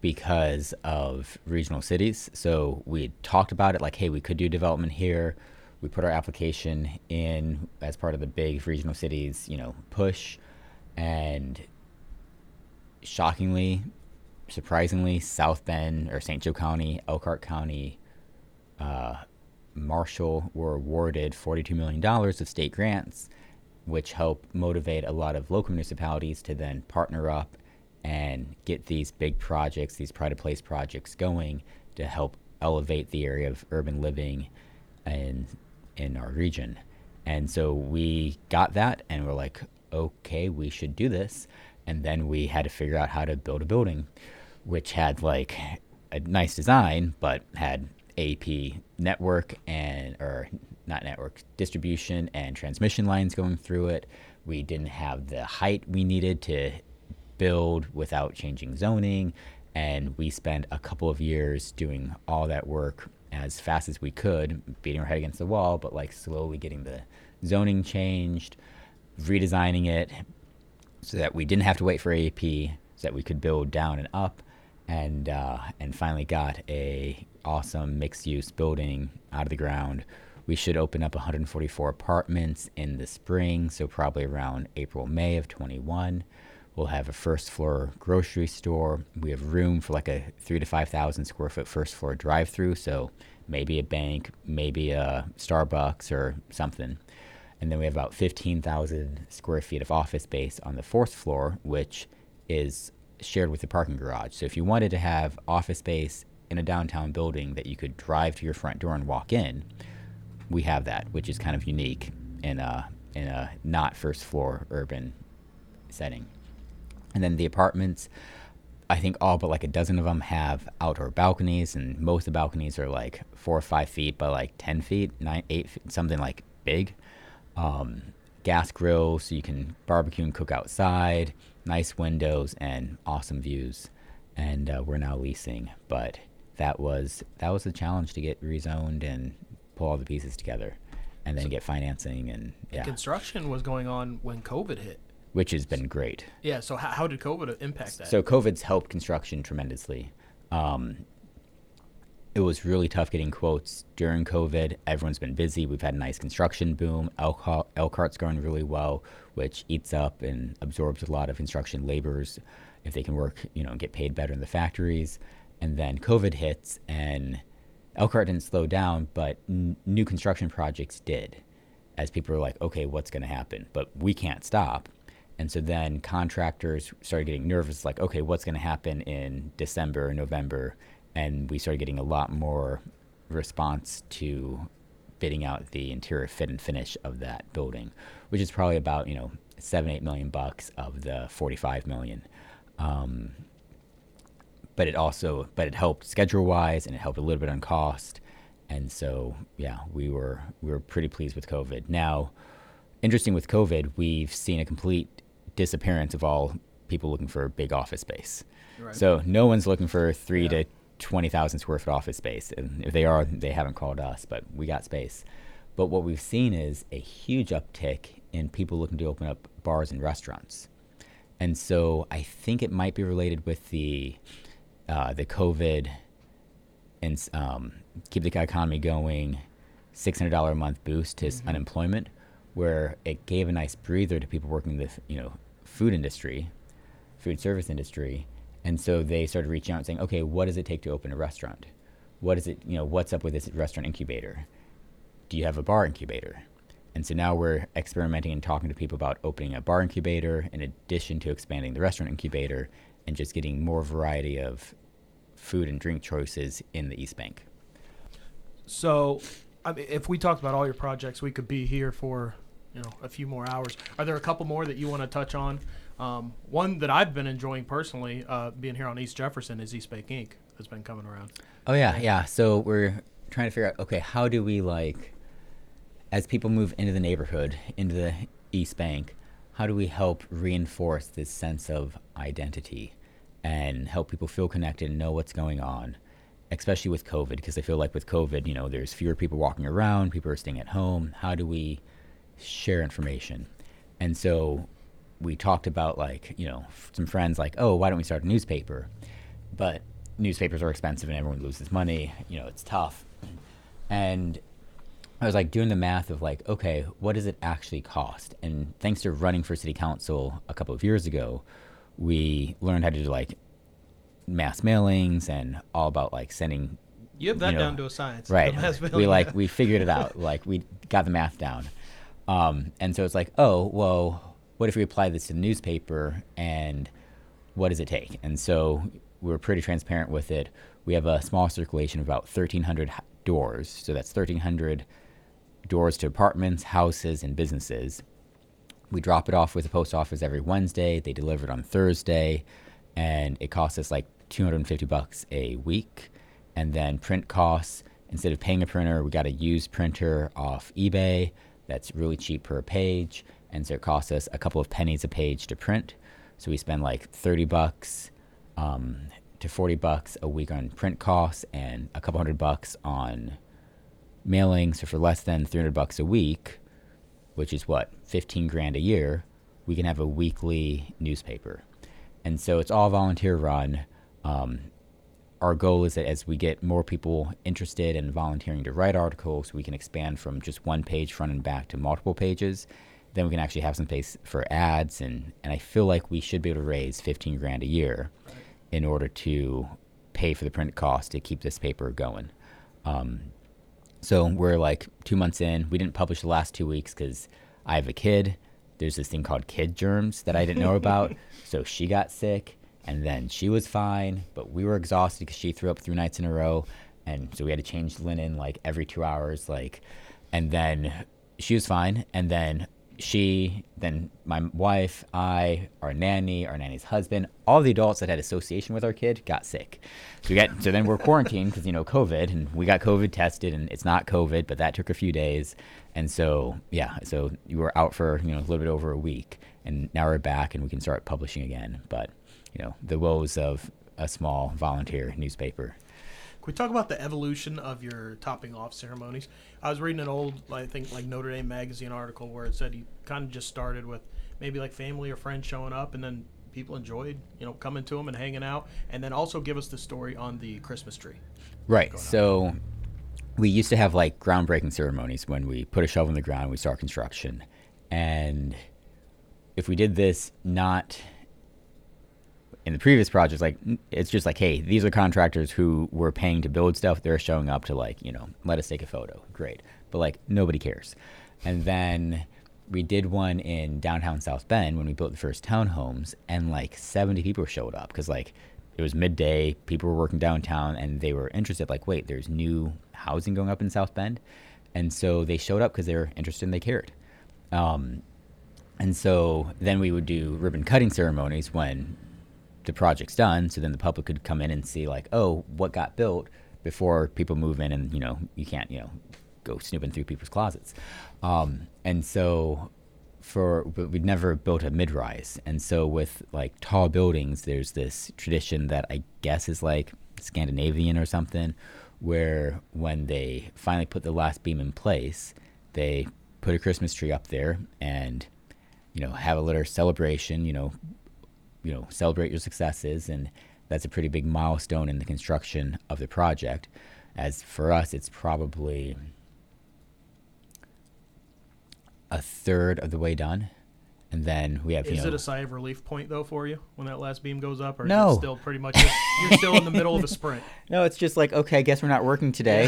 because of regional cities. So we talked about it like, hey, we could do development here. We put our application in as part of the big regional cities, you know, push, and shockingly, surprisingly, South Bend or St. Joe County, Elkhart County, uh, Marshall were awarded $42 million of state grants, which help motivate a lot of local municipalities to then partner up and get these big projects, these pride of place projects going to help elevate the area of urban living in, in our region. And so we got that and we're like, okay, we should do this. And then we had to figure out how to build a building, which had like a nice design, but had AP network and or not network distribution and transmission lines going through it. We didn't have the height we needed to build without changing zoning, and we spent a couple of years doing all that work as fast as we could, beating our head against the wall, but like slowly getting the zoning changed, redesigning it so that we didn't have to wait for AP, so that we could build down and up, and uh, and finally got a awesome mixed use building out of the ground. We should open up 144 apartments in the spring, so probably around April, May of 21. We'll have a first floor grocery store. We have room for like a three to 5,000 square foot first floor drive through, so maybe a bank, maybe a Starbucks or something. And then we have about 15,000 square feet of office space on the fourth floor, which is shared with the parking garage. So if you wanted to have office space in a downtown building that you could drive to your front door and walk in, we have that, which is kind of unique in a in a not first floor urban setting. And then the apartments, I think all but like a dozen of them have outdoor balconies, and most of the balconies are like four or five feet by like ten feet, nine, eight, feet, something like big. Um, gas grill, so you can barbecue and cook outside. Nice windows and awesome views. And uh, we're now leasing, but that was that was a challenge to get rezoned and pull all the pieces together, and then get financing and yeah, Construction was going on when COVID hit. Which has been great. Yeah. So how, how did COVID impact that? So COVID's helped construction tremendously. Um, it was really tough getting quotes during COVID. Everyone's been busy. We've had a nice construction boom. Elkhart, Elkhart's going really well, which eats up and absorbs a lot of construction laborers if they can work, you know, and get paid better in the factories. And then COVID hits, and Elkhart didn't slow down, but n- new construction projects did, as people were like, okay, what's going to happen? But we can't stop. And so then contractors started getting nervous, like, okay, what's going to happen in December, November? And we started getting a lot more response to bidding out the interior fit and finish of that building, which is probably about, you know, seven, eight million bucks of the 45 million. Um, but it also, but it helped schedule wise and it helped a little bit on cost. And so, yeah, we were, we were pretty pleased with COVID. Now, interesting with COVID, we've seen a complete disappearance of all people looking for big office space. Right. So no one's looking for three Yeah. to twenty thousand square foot office space, and if they are, they haven't called us, but we got space. But what we've seen is a huge uptick in people looking to open up bars and restaurants, and so I think it might be related with the uh, the COVID and um, keep the economy going, six hundred dollar a month boost to s unemployment, where it gave a nice breather to people working in the you know food industry, food service industry, and so they started reaching out and saying, okay, what does it take to open a restaurant? What is it? You know, what's up with this restaurant incubator? Do you have a bar incubator? And so now we're experimenting and talking to people about opening a bar incubator in addition to expanding the restaurant incubator and just getting more variety of food and drink choices in the East Bank. So, I mean, if we talked about all your projects, we could be here for you know a few more hours. Are there a couple more that you want to touch on? Um, one that I've been enjoying personally, uh, being here on East Jefferson, is East Bank Inc. That's been coming around. Oh yeah, yeah. So we're trying to figure out okay, how do we like as people move into the neighborhood, into the East Bank, how do we help reinforce this sense of identity and help people feel connected and know what's going on, especially with COVID because I feel like with COVID, you know, there's fewer people walking around, people are staying at home. How do we share information? And so we talked about like, you know, some friends like, "Oh, why don't we start a newspaper?" But newspapers are expensive and everyone loses money. You know, it's tough. And I was like doing the math of like, okay, what does it actually cost? And thanks to running for city council a couple of years ago, we learned how to do like mass mailings and all about like sending You have that know, down to a science. Right. We like we figured it out. Like we got the math down. Um, and so it's like, oh, well, what if we apply this to the newspaper and what does it take? And so we're pretty transparent with it. We have a small circulation of about 1,300 doors. So that's 1,300 doors to apartments, houses, and businesses. We drop it off with the post office every Wednesday. They deliver it on Thursday, and it costs us like 250 bucks a week. And then print costs. Instead of paying a printer, we got a used printer off eBay. That's really cheap per page, and so it costs us a couple of pennies a page to print. So we spend like 30 bucks um, to 40 bucks a week on print costs, and a couple hundred bucks on mailing. So for less than 300 bucks a week, which is what 15 grand a year, we can have a weekly newspaper. And so it's all volunteer run. Um, our goal is that as we get more people interested in volunteering to write articles, we can expand from just one page front and back to multiple pages. Then we can actually have some space for ads, and, and I feel like we should be able to raise 15 grand a year in order to pay for the print cost to keep this paper going. Um, so we're like two months in. We didn't publish the last two weeks because I have a kid. There's this thing called kid germs that I didn't know about. so she got sick, and then she was fine, but we were exhausted because she threw up three nights in a row, and so we had to change the linen like every two hours. Like, and then she was fine, and then she, then my wife, I, our nanny, our nanny's husband, all the adults that had association with our kid got sick. So we got so then we're quarantined because you know COVID, and we got COVID tested, and it's not COVID, but that took a few days, and so yeah, so you were out for you know a little bit over a week, and now we're back, and we can start publishing again. But you know the woes of a small volunteer newspaper. Can we talk about the evolution of your topping off ceremonies? I was reading an old, I think, like Notre Dame magazine article where it said you kind of just started with maybe like family or friends showing up, and then people enjoyed, you know, coming to them and hanging out, and then also give us the story on the Christmas tree. Right. So we used to have like groundbreaking ceremonies when we put a shovel in the ground, we start construction. And if we did this not in the previous projects, like it's just like, hey, these are contractors who we're paying to build stuff. They're showing up to like, you know, let us take a photo. Great, but like nobody cares. And then we did one in downtown South Bend when we built the first townhomes, and like 70 people showed up because like it was midday. People were working downtown, and they were interested. Like, wait, there's new housing going up in South Bend, and so they showed up because they were interested and they cared. Um, and so then we would do ribbon cutting ceremonies when the project's done. So then the public could come in and see, like, oh, what got built before people move in, and you know, you can't, you know, go snooping through people's closets. Um, and so for but we'd never built a mid-rise, and so with like tall buildings, there's this tradition that I guess is like Scandinavian or something, where when they finally put the last beam in place, they put a Christmas tree up there and you know have a little celebration. You know, you know celebrate your successes, and that's a pretty big milestone in the construction of the project. As for us, it's probably a third of the way done, and then we have you Is know it a sigh of relief point though for you when that last beam goes up, or is No. it still pretty much just, you're still in the middle of a sprint? No, it's just like, okay, I guess we're not working today.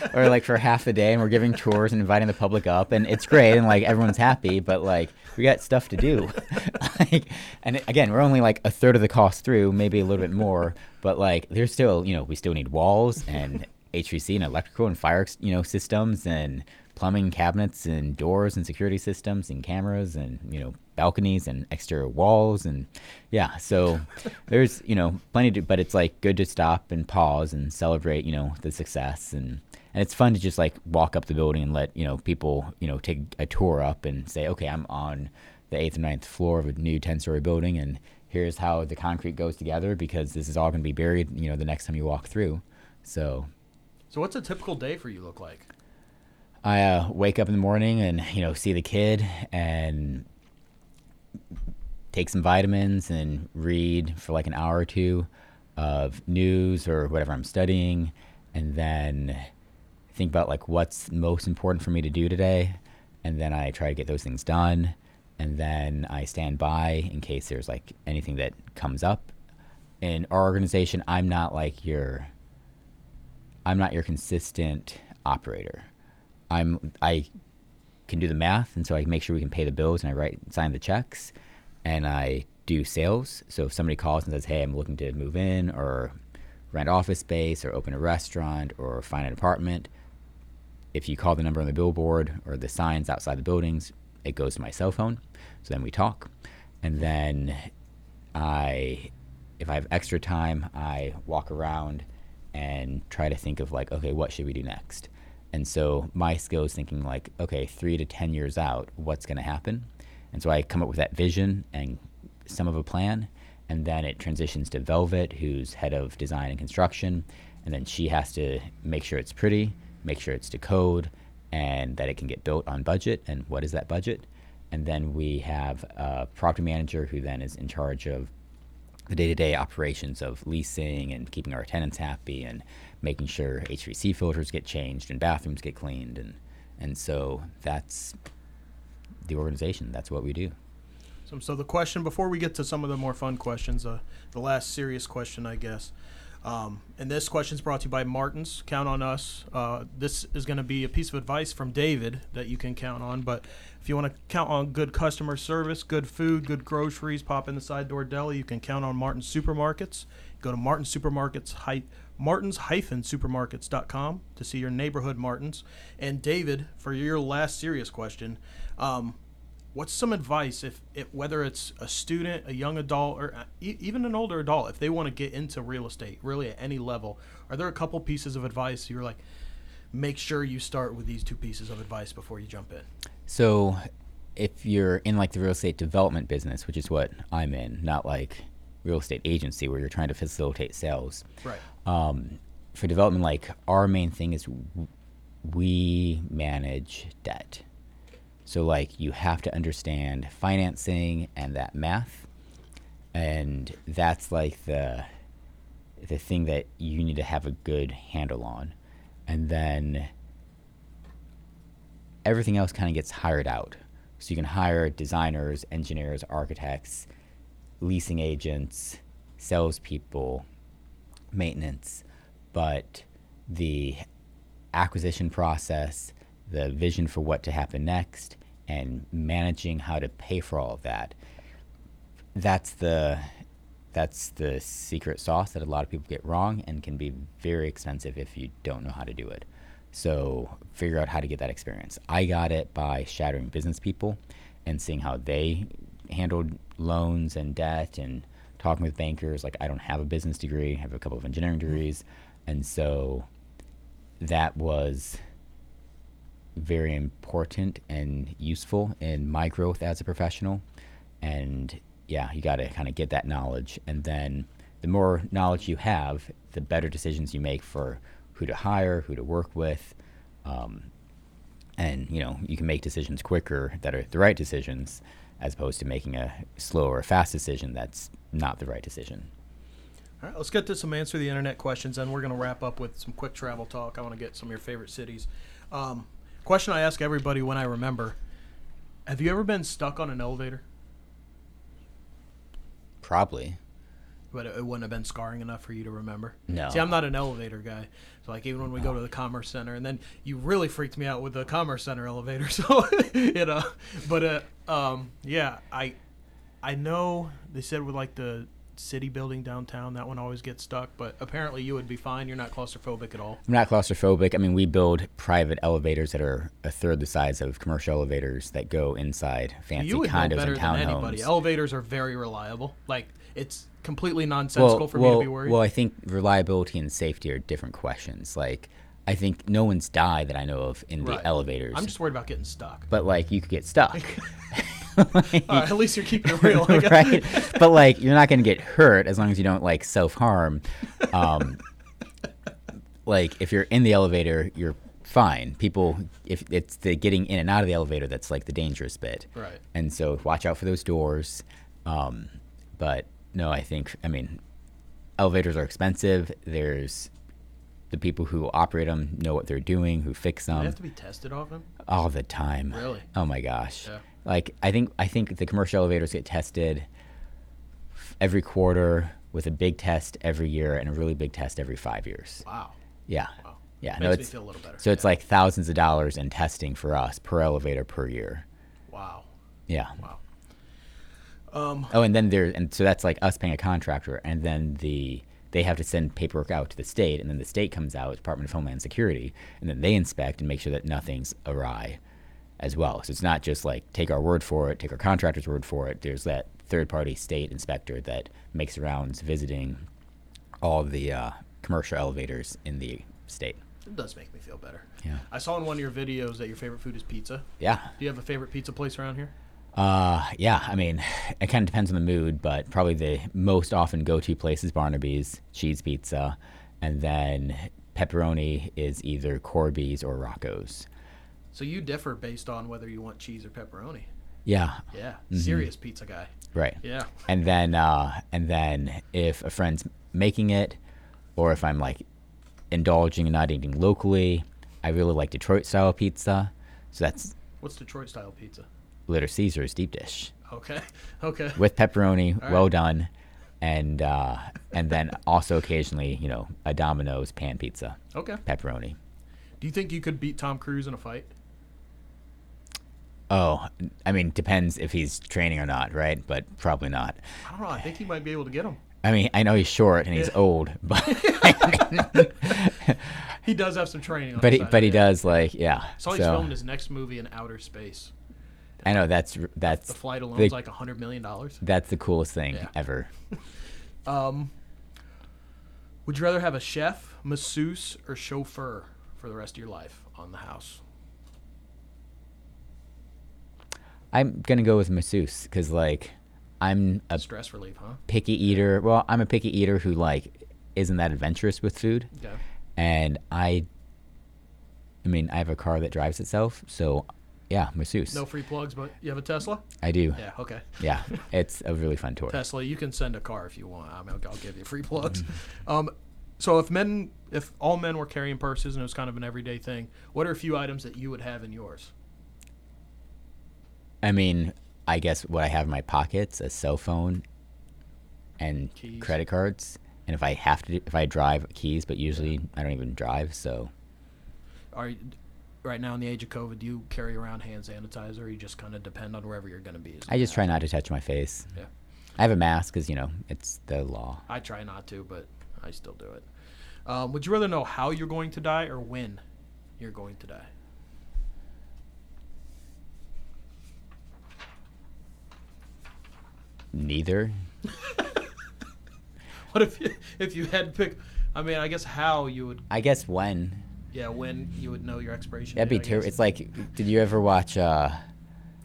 or like for half the day and we're giving tours and inviting the public up and it's great and like everyone's happy, but like we got stuff to do. like and again, we're only like a third of the cost through, maybe a little bit more, but like there's still, you know, we still need walls and HVAC and electrical and fire, you know, systems and plumbing cabinets and doors and security systems and cameras and, you know, balconies and exterior walls and yeah so there's you know plenty to but it's like good to stop and pause and celebrate you know the success and and it's fun to just like walk up the building and let you know people you know take a tour up and say okay i'm on the eighth or ninth floor of a new 10 story building and here's how the concrete goes together because this is all going to be buried you know the next time you walk through so So what's a typical day for you look like? I uh, wake up in the morning and you know see the kid and take some vitamins and read for like an hour or two of news or whatever I'm studying, and then think about like what's most important for me to do today, and then I try to get those things done, and then I stand by in case there's like anything that comes up. In our organization, I'm not like your I'm not your consistent operator. I'm I can do the math, and so I make sure we can pay the bills, and I write sign the checks, and I do sales. So if somebody calls and says, "Hey, I'm looking to move in, or rent office space, or open a restaurant, or find an apartment," if you call the number on the billboard or the signs outside the buildings, it goes to my cell phone. So then we talk, and then I, if I have extra time, I walk around and try to think of like, okay, what should we do next? And so my skill is thinking like, okay, three to ten years out, what's going to happen? And so I come up with that vision and some of a plan, and then it transitions to Velvet, who's head of design and construction, and then she has to make sure it's pretty, make sure it's to code, and that it can get built on budget. And what is that budget? And then we have a property manager who then is in charge of the day-to-day operations of leasing and keeping our tenants happy and making sure HVAC filters get changed and bathrooms get cleaned and and so that's the organization. That's what we do. So, so the question before we get to some of the more fun questions, uh, the last serious question, I guess. Um, and this question is brought to you by Martins. Count on us. Uh, this is going to be a piece of advice from David that you can count on. But if you want to count on good customer service, good food, good groceries, pop in the side door deli, you can count on Martin's Supermarkets. Go to Martin's Supermarkets, hi, martins-supermarkets.com to see your neighborhood Martins. And David, for your last serious question, um, what's some advice if, if whether it's a student a young adult or even an older adult if they want to get into real estate really at any level are there a couple pieces of advice you're like make sure you start with these two pieces of advice before you jump in So if you're in like the real estate development business, which is what I'm in, not like real estate agency where you're trying to facilitate sales. right Um, for development, like our main thing is w- we manage debt. So like you have to understand financing and that math, and that's like the the thing that you need to have a good handle on, and then everything else kind of gets hired out. So you can hire designers, engineers, architects, leasing agents, salespeople, maintenance, but the acquisition process, the vision for what to happen next, and managing how to pay for all of that. That's the that's the secret sauce that a lot of people get wrong and can be very expensive if you don't know how to do it. So figure out how to get that experience. I got it by shadowing business people and seeing how they handled loans and debt and talking with bankers. Like I don't have a business degree, I have a couple of engineering degrees, and so that was very important and useful in my growth as a professional. And yeah, you got to kind of get that knowledge. And then the more knowledge you have, the better decisions you make for who to hire, who to work with. Um, and, you know, you can make decisions quicker that are the right decisions as opposed to making a slow or fast decision that's not the right decision. All right, let's get to some answer the internet questions, and we're going to wrap up with some quick travel talk. I want to get some of your favorite cities. Um, question I ask everybody when I remember: Have you ever been stuck on an elevator? Probably. But it wouldn't have been scarring enough for you to remember. No. See, I'm not an elevator guy. So like even when we go to the commerce center, and then you really freaked me out with the commerce center elevator. So you know, but uh, um, yeah, I I know they said with like the city building downtown, that one always gets stuck. But apparently you would be fine. You're not claustrophobic at all. I'm not claustrophobic. I mean, we build private elevators that are a third the size of commercial elevators that go inside fancy you would know condos better and than anybody. Elevators are very reliable. Like it's completely nonsensical well, for well, me to be worried. well, I think reliability and safety are different questions. Like, I think no one's died that I know of in Right. the elevators. I'm just worried about getting stuck. but like, you could get stuck. All right, at least you're keeping it real. I guess. right? But like, you're not going to get hurt as long as you don't like self harm. Um, like, if you're in the elevator, you're fine. People, if it's the getting in and out of the elevator that's like the dangerous bit. Right. And so watch out for those doors. Um, but no, I think, I mean, elevators are expensive. There's the people who operate them know what they're doing, who fix Do they them have to be tested often? all the time. Really? Oh my gosh. Yeah. Like I think I think the commercial elevators get tested every quarter with a big test every year and a really big test every 5 years. Wow. Yeah. Wow. Yeah, Makes no me it's feel a little better. So it's like thousands of dollars in testing for us per elevator per year. Wow. Yeah. Wow. Um, Oh, and then there, and so that's like us paying a contractor, and then the they have to send paperwork out to the state, and then the state comes out, Department of Homeland Security, and then they inspect and make sure that nothing's awry, as well. So it's not just like take our word for it, take our contractor's word for it. There's that third-party state inspector that makes rounds visiting all the uh, commercial elevators in the state. it does make me feel better. Yeah. I saw in one of your videos that your favorite food is pizza. Yeah. Do you have a favorite pizza place around here? Uh, yeah, I mean, it kind of depends on the mood, but probably the most often go-to place is Barnaby's cheese pizza, and then pepperoni is either Corby's or Rocco's. So you differ based on whether you want cheese or pepperoni. Yeah, Yeah. Mm-hmm. Serious pizza guy. right. Yeah. And then, uh, and then if a friend's making it, or if I'm like indulging and not eating locally, I really like Detroit style pizza. So that's What's Detroit style pizza? Little Caesar's deep dish. Okay. Okay. with pepperoni, All well done, and uh, and then also occasionally, you know, a Domino's pan pizza, Okay. pepperoni. Do you think you could beat Tom Cruise in a fight? Oh, I mean, depends if he's training or not, right? But probably not. I don't know. I think he might be able to get him. I mean, I know he's short and he's Yeah. old, but He does have some training. On but he side, but he does like yeah. So he's filming his next movie in outer space. I know that's that's The flight alone is like a hundred million dollars. that's the coolest thing Yeah. ever. Um, would you rather have a chef, masseuse, or chauffeur for the rest of your life on the house? I'm gonna go with masseuse because like I'm a Stress relief, huh? picky eater. Well, I'm a picky eater who like isn't that adventurous with food. Okay. and I, I mean, I have a car that drives itself, so yeah, masseuse. No free plugs, but you have a Tesla? I do. Yeah. Okay. Yeah, it's a really fun tour. Tesla, you can send a car if you want. I mean, I'll, give you free plugs. Mm-hmm. Um, so if men, if all men were carrying purses and it was kind of an everyday thing, what are a few items that you would have in yours? I mean, I guess what I have in my pockets: a cell phone, and Keys. credit cards. And if I have to, if I drive, keys. But usually I don't even drive. So Are you, right now in the age of COVID, do you carry around hand sanitizer, or you just kind of depend on wherever you're going to be? I just try not to touch my face. Yeah. I have a mask because you know it's the law. I try not to, but I still do it. Um, would you rather know how you're going to die or when you're going to die? Neither. What if you if you had to pick? I mean, I guess how you would. I guess when. Yeah, when you would know your expiration. That'd be date, I terrible. guess. It's like, did you ever watch uh,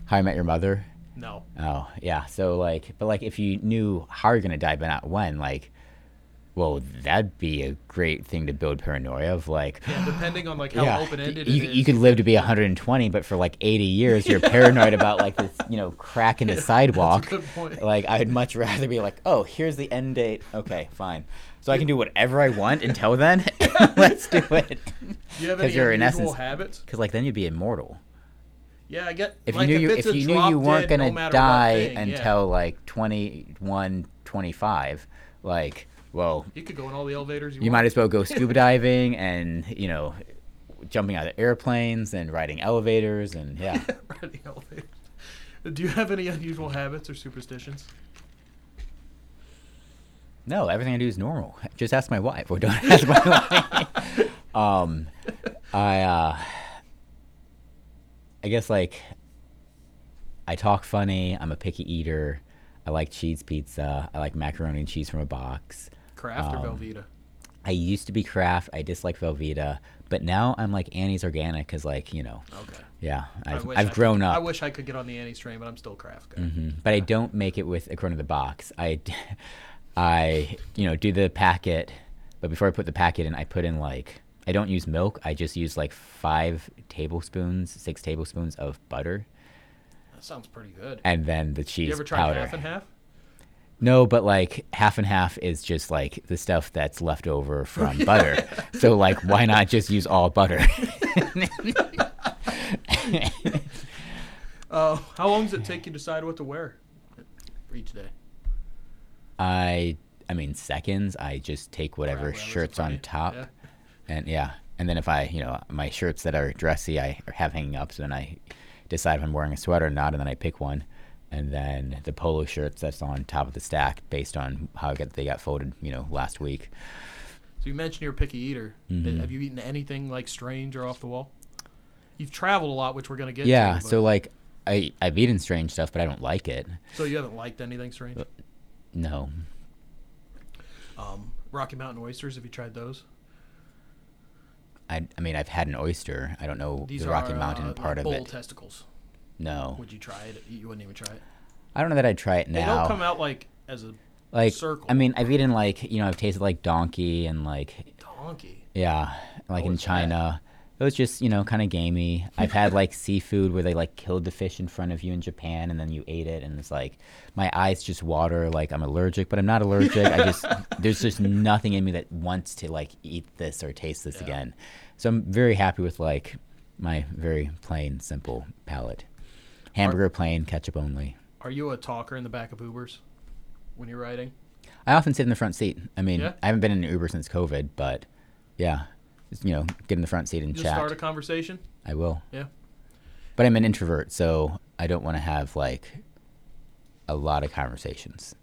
How I Met Your Mother? no. Oh yeah. So like, but like, if you knew how you're gonna die, but not when, like, well, that'd be a great thing to build paranoia of. Like, Yeah, depending on like how yeah, open ended you, it is. you could live to be 120, but for like 80 years, you're paranoid about like this, you know, crack in the sidewalk. good point. Like, I'd much rather be like, oh, here's the end date. Okay, fine. So I can do whatever I want until then. Let's do it. Do you have any you're, in unusual essence- habits? Because like then you'd be immortal. Yeah, I get. If like, you knew you if you knew you weren't dead, gonna what die thing, yeah. until like 21, 25, like, well, you could go in all the elevators you, you might as well go scuba diving and you know, jumping out of airplanes and riding elevators and yeah. Riding elevators. Do you have any unusual habits or superstitions? No, everything I do is normal. Just ask my wife, or don't ask my wife. Um, I, uh, I guess like, I talk funny. I'm a picky eater. I like cheese pizza. I like macaroni and cheese from a box. Kraft or Um, Velveeta? I used to be Kraft. I dislike Velveeta, but now I'm like Annie's Organic because, like, you know, Okay. yeah, I've, I've I grown could, up. I wish I could get on the Annie's train, but I'm still Kraft guy. hmm But I don't make it with according to the box. I, I, you know, do the packet, but before I put the packet in, I put in like I don't use milk. I just use like five tablespoons, six tablespoons of butter, That sounds pretty good. and then the cheese you ever tried powder. half and half? No, but like half and half is just like the stuff that's left over from butter. So like, why not just use all butter? Uh, how long does it take you to decide what to wear for each day? I, I mean, seconds. I just take whatever Whatever's shirts on top. Yeah. And yeah, and then if I, you know, my shirts that are dressy, I have hanging up. So then I decide if I'm wearing a sweater or not, and then I pick one. And then the polo shirts that's on top of the stack, based on how I got, they got folded, you know, last week. So you mentioned you're a picky eater. Mhm. Have you eaten anything like strange or off the wall? You've traveled a lot, which we're gonna get. yeah. To, So like, I I've eaten strange stuff, but I don't like it. so you haven't liked anything strange? No. Um, Rocky Mountain oysters. Have you tried those? I I mean, I've had an oyster. I don't know These the are Rocky Mountain uh, part like of bull it. testicles. no. Would you try it? You wouldn't even try it. I don't know that I'd try it now. They don't come out like as a like circle. I mean, I've eaten like you know, I've tasted like donkey and like donkey. Yeah, like How in China. It was just, you know, kind of gamey. I've had like seafood where they like killed the fish in front of you in Japan and then you ate it and it's like my eyes just water like I'm allergic, but I'm not allergic. I just there's just nothing in me that wants to like eat this or taste this Yeah. again. So I'm very happy with like my very plain simple palate. Hamburger plain, ketchup only. Are you a talker in the back of Ubers when you're riding? I often sit in the front seat. I mean, Yeah? I haven't been in an Uber since COVID, but yeah. You know, get in the front seat and Just chat. start a conversation. I will. Yeah. But I'm an introvert, so I don't want to have like a lot of conversations.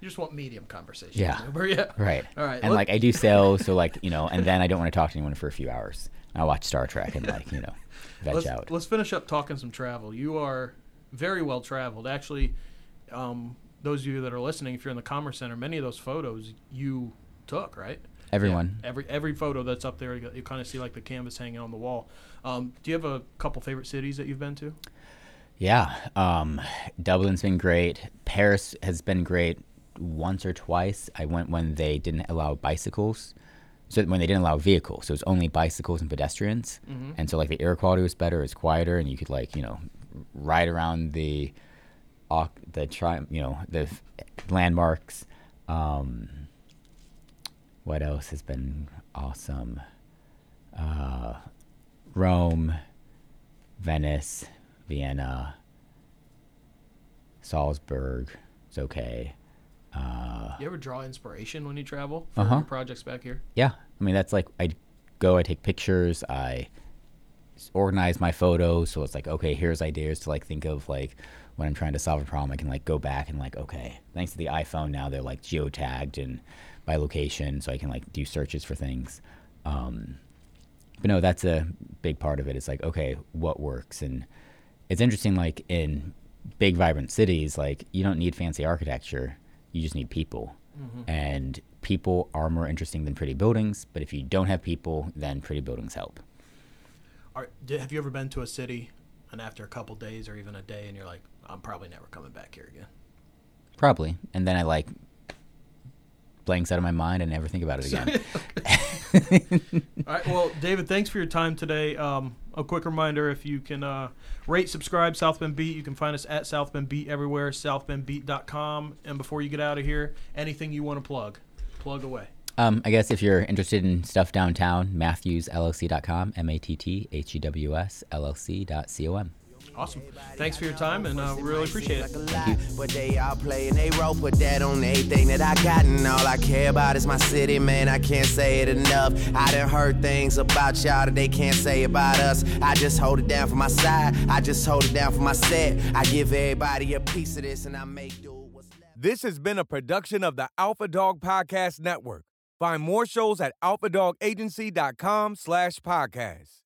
You just want medium conversation. Yeah. yeah. Right. All right. And let- like I do sales, so like, you know, and then I don't want to talk to anyone for a few hours. I watch Star Trek and like, you know, veg let's, out. let's finish up talking some travel. You are very well traveled. Actually, um, those of you that are listening, if you're in the Commerce Center, many of those photos you took, right? Everyone. Yeah, every every photo that's up there, you, you kind of see like the canvas hanging on the wall. Um, do you have a couple favorite cities that you've been to? Yeah. Um, Dublin's been great. Paris has been great once or twice. I went when they didn't allow bicycles. So when they didn't allow vehicles, so it was only bicycles and pedestrians, and so like the air quality was better, it was quieter, and you could like you know ride around the, the tri- you know the landmarks. Um, what else has been awesome? Uh, Rome, Venice, Vienna, Salzburg. It's okay. Uh, You ever draw inspiration when you travel for Uh-huh. your projects back here? yeah, I mean that's like I go, I take pictures, I organize my photos, so it's like okay, here's ideas to like think of like when I'm trying to solve a problem, I can like go back and like okay, thanks to the iPhone now they're like geotagged and by location, so I can like do searches for things. Um, but no, that's a big part of it. It's like okay, what works, and it's interesting. Like in big vibrant cities, like you don't need fancy architecture, you just need people, and people are more interesting than pretty buildings. But if you don't have people, then pretty buildings help. Are, have you ever been to a city and after a couple days or even a day and you're like, I'm probably never coming back here again? Probably, and then I like blanks out of my mind and never think about it again. All right. Well, David, thanks for your time today. Um, a quick reminder: if you can uh, rate, subscribe, South Bend Beat. You can find us at South Bend Beat everywhere. SouthBendBeat.com. And before you get out of here, anything you want to plug, plug away. Um, I guess if you're interested in stuff downtown, MatthewsLLC.com, M A T T H E W S L L C.com. Awesome. Thanks for your time, and uh, really appreciate it. But they all play and they roll, put that on everything that I got. And all I care about is my city, man. I can't say it enough. I done heard things about y'all that they can't say about us. I just hold it down for my side. I just hold it down for my set. I give everybody a piece of this and I make do what's left. This has been a production of the Alpha Dog Podcast Network. Find more shows at alphadogagency.com slash podcast.